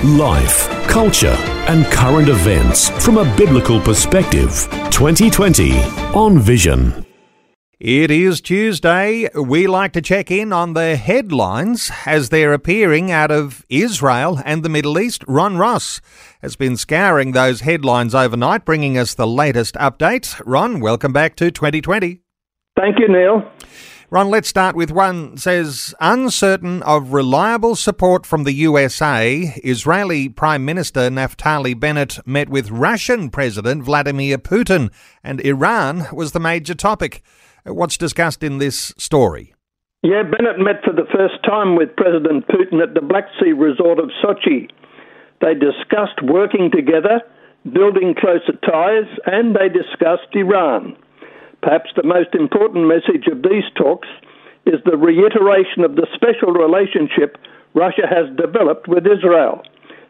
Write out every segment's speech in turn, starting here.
Life, culture, and current events from a biblical perspective. 2020 on Vision. It is Tuesday. We like to check in on the headlines as they're appearing out of Israel and the Middle East. Ron Ross has been scouring those headlines overnight, bringing us the latest updates. Ron, welcome back to 2020. Thank you, Neil. Ron, let's start with one says uncertain of reliable support from the USA, Israeli Prime Minister Naftali Bennett met with Russian President Vladimir Putin and Iran was the major topic. Uh, what's discussed in this story? Yeah, Bennett met for the first time with President Putin at the Black Sea resort of Sochi. They discussed working together, building closer ties, and they discussed Iran. Perhaps the most important message of these talks is the reiteration of the special relationship Russia has developed with Israel.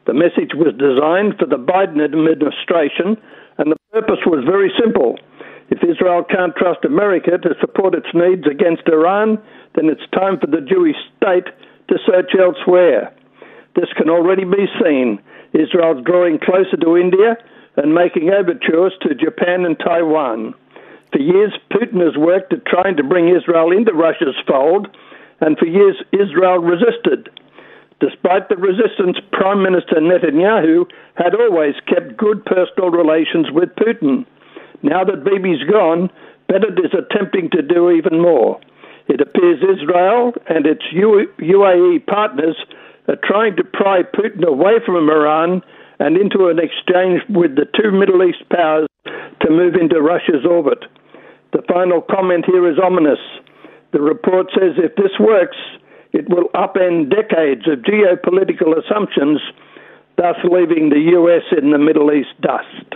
The message was designed for the Biden administration, and the purpose was very simple. If Israel can't trust America to support its needs against Iran, then it's time for the Jewish state to search elsewhere. This can already be seen. Israel's drawing closer to India and making overtures to Japan and Taiwan. For years, Putin has worked at trying to bring Israel into Russia's fold, and for years, Israel resisted. Despite the resistance, Prime Minister Netanyahu had always kept good personal relations with Putin. Now that Bibi's gone, Bennett is attempting to do even more. It appears Israel and its UAE partners are trying to pry Putin away from Iran and into an exchange with the two Middle East powers to move into Russia's orbit. The final comment here is ominous. The report says if this works, it will upend decades of geopolitical assumptions, thus leaving the US in the Middle East dust.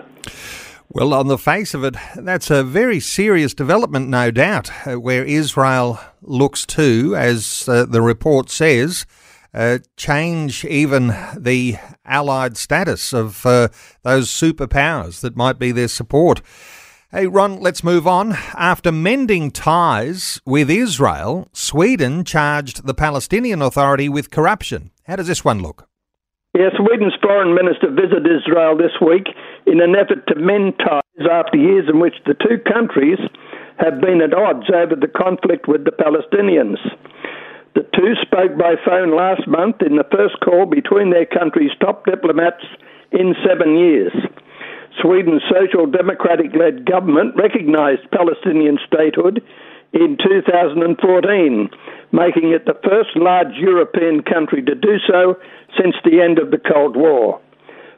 Well, on the face of it, that's a very serious development, no doubt, uh, where Israel looks to, as uh, the report says, uh, change even the allied status of uh, those superpowers that might be their support. Hey, Ron, let's move on. After mending ties with Israel, Sweden charged the Palestinian Authority with corruption. How does this one look? Yeah, Sweden's foreign minister visited Israel this week in an effort to mend ties after years in which the two countries have been at odds over the conflict with the Palestinians. The two spoke by phone last month in the first call between their countries' top diplomats in seven years. Sweden's social democratic led government recognized Palestinian statehood in 2014, making it the first large European country to do so since the end of the Cold War.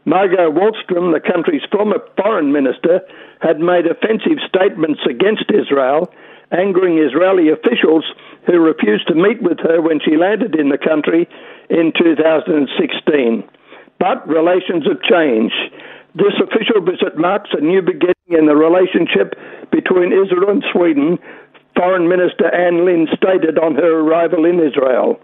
Margot Wallström, the country's former foreign minister, had made offensive statements against Israel, angering Israeli officials who refused to meet with her when she landed in the country in 2016. But relations have changed. This official visit marks a new beginning in the relationship between Israel and Sweden, Foreign Minister Ann Linde stated on her arrival in Israel.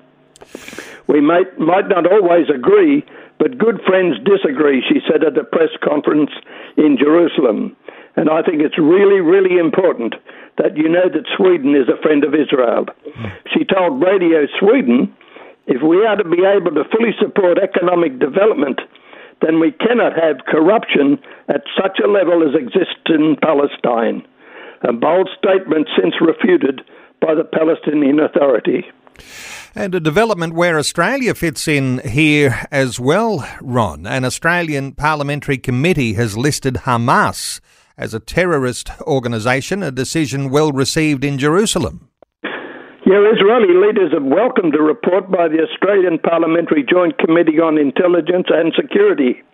We might, might not always agree, but good friends disagree, she said at a press conference in Jerusalem. And I think it's really, really important that you know that Sweden is a friend of Israel. She told Radio Sweden if we are to be able to fully support economic development then we cannot have corruption at such a level as exists in Palestine. A bold statement since refuted by the Palestinian Authority. And a development where Australia fits in here as well, Ron. An Australian parliamentary committee has listed Hamas as a terrorist organisation, a decision well received in Jerusalem. Yeah, Israeli leaders have welcomed a report by the Australian Parliamentary Joint Committee on Intelligence and Security.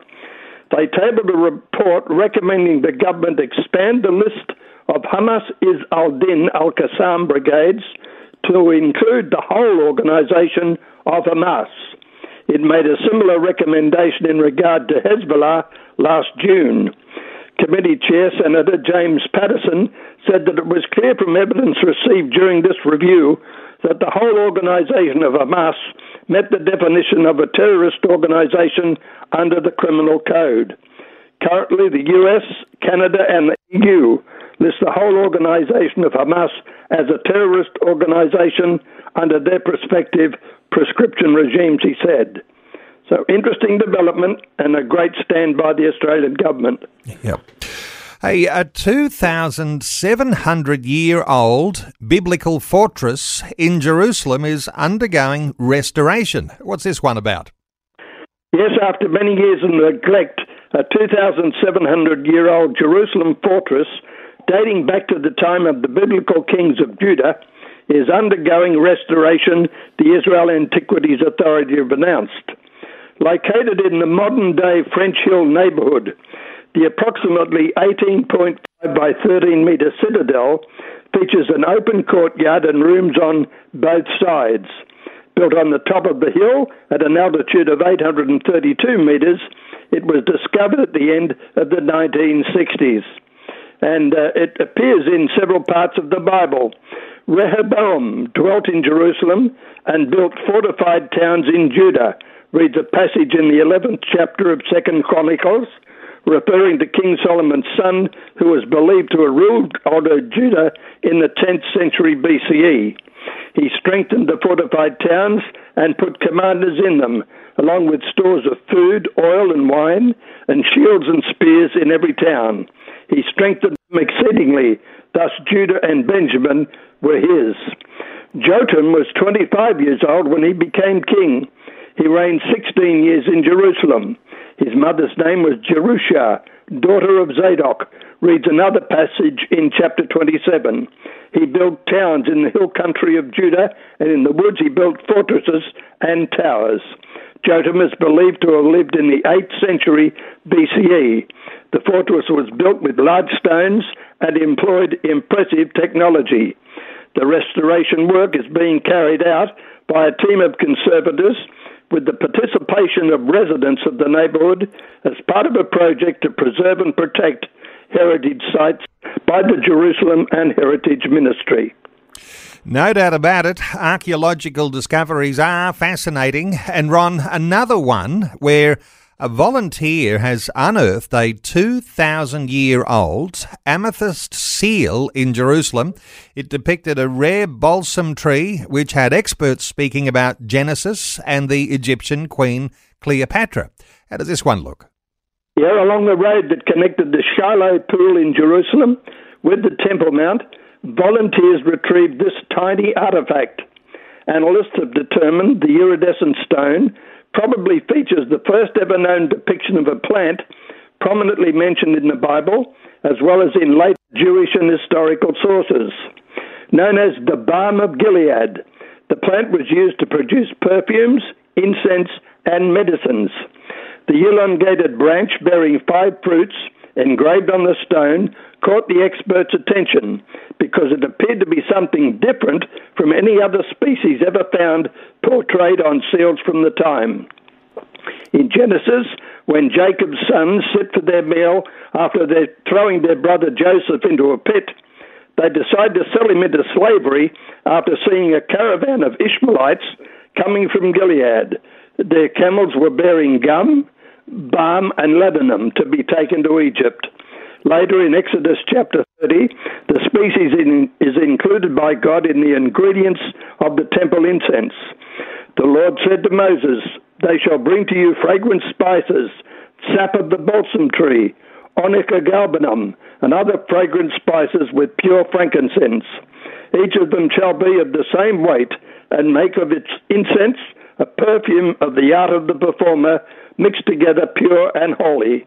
They tabled a report recommending the government expand the list of Hamas Izz al-Din al-Qassam brigades to include the whole organisation of Hamas. It made a similar recommendation in regard to Hezbollah last June. Committee Chair Senator James Paterson, said that it was clear from evidence received during this review that the whole organisation of Hamas met the definition of a terrorist organisation under the criminal code. Currently, the US, Canada, and the EU list the whole organisation of Hamas as a terrorist organisation under their prospective proscription regimes, he said. So, interesting development and a great stand by the Australian government. Yep. A, a 2,700 year old biblical fortress in Jerusalem is undergoing restoration. What's this one about? Yes, after many years of neglect, a 2,700 year old Jerusalem fortress dating back to the time of the biblical kings of Judah is undergoing restoration, the Israel Antiquities Authority have announced. Located in the modern day French Hill neighbourhood, the approximately 18.5 by 13 metre citadel features an open courtyard and rooms on both sides. Built on the top of the hill at an altitude of 832 metres, it was discovered at the end of the 1960s. And uh, it appears in several parts of the Bible. Rehoboam dwelt in Jerusalem and built fortified towns in Judah, reads a passage in the 11th chapter of Second Chronicles referring to King Solomon's son, who was believed to have ruled over Judah in the 10th century BCE. He strengthened the fortified towns and put commanders in them, along with stores of food, oil, and wine, and shields and spears in every town. He strengthened them exceedingly, thus Judah and Benjamin were his. Jotham was 25 years old when he became king. He reigned 16 years in Jerusalem. His mother's name was Jerusha, daughter of Zadok, reads another passage in chapter 27. He built towns in the hill country of Judah, and in the woods he built fortresses and towers. Jotham is believed to have lived in the 8th century BCE. The fortress was built with large stones and employed impressive technology. The restoration work is being carried out by a team of conservators with the participation of residents of the neighbourhood as part of a project to preserve and protect heritage sites by the Jerusalem and Heritage Ministry. No doubt about it, archaeological discoveries are fascinating. And Ron, another one where a volunteer has unearthed a 2,000 year old amethyst seal in Jerusalem. It depicted a rare balsam tree which had experts speaking about Genesis and the Egyptian queen Cleopatra. How does this one look? Yeah, along the road that connected the Siloam pool in Jerusalem with the Temple Mount, volunteers retrieved this tiny artifact. Analysts have determined the iridescent stone probably features the first ever known depiction of a plant prominently mentioned in the Bible, as well as in late Jewish and historical sources. Known as the balm of Gilead, the plant was used to produce perfumes, incense, and medicines. The elongated branch bearing five fruits engraved on the stone caught the expert's attention because it appeared to be something different from any other species ever found portrayed on seals from the time. In Genesis, when Jacob's sons sit for their meal after they're throwing their brother Joseph into a pit, they decide to sell him into slavery after seeing a caravan of Ishmaelites coming from Gilead. Their camels were bearing gum, balm, and ladanum to be taken to Egypt. Later in Exodus chapter 30, the species in, is included by God in the ingredients of the temple incense. The Lord said to Moses, They shall bring to you fragrant spices, sap of the balsam tree, onycha galbanum, and other fragrant spices with pure frankincense. Each of them shall be of the same weight, and make of its incense a perfume of the art of the performer, mixed together pure and holy.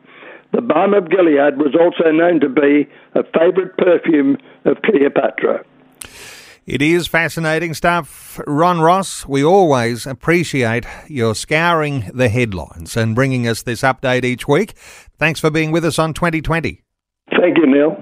The balm of Gilead was also known to be a favourite perfume of Cleopatra. It is fascinating stuff. Ron Ross, we always appreciate your scouring the headlines and bringing us this update each week. Thanks for being with us on 2020. Thank you, Neil.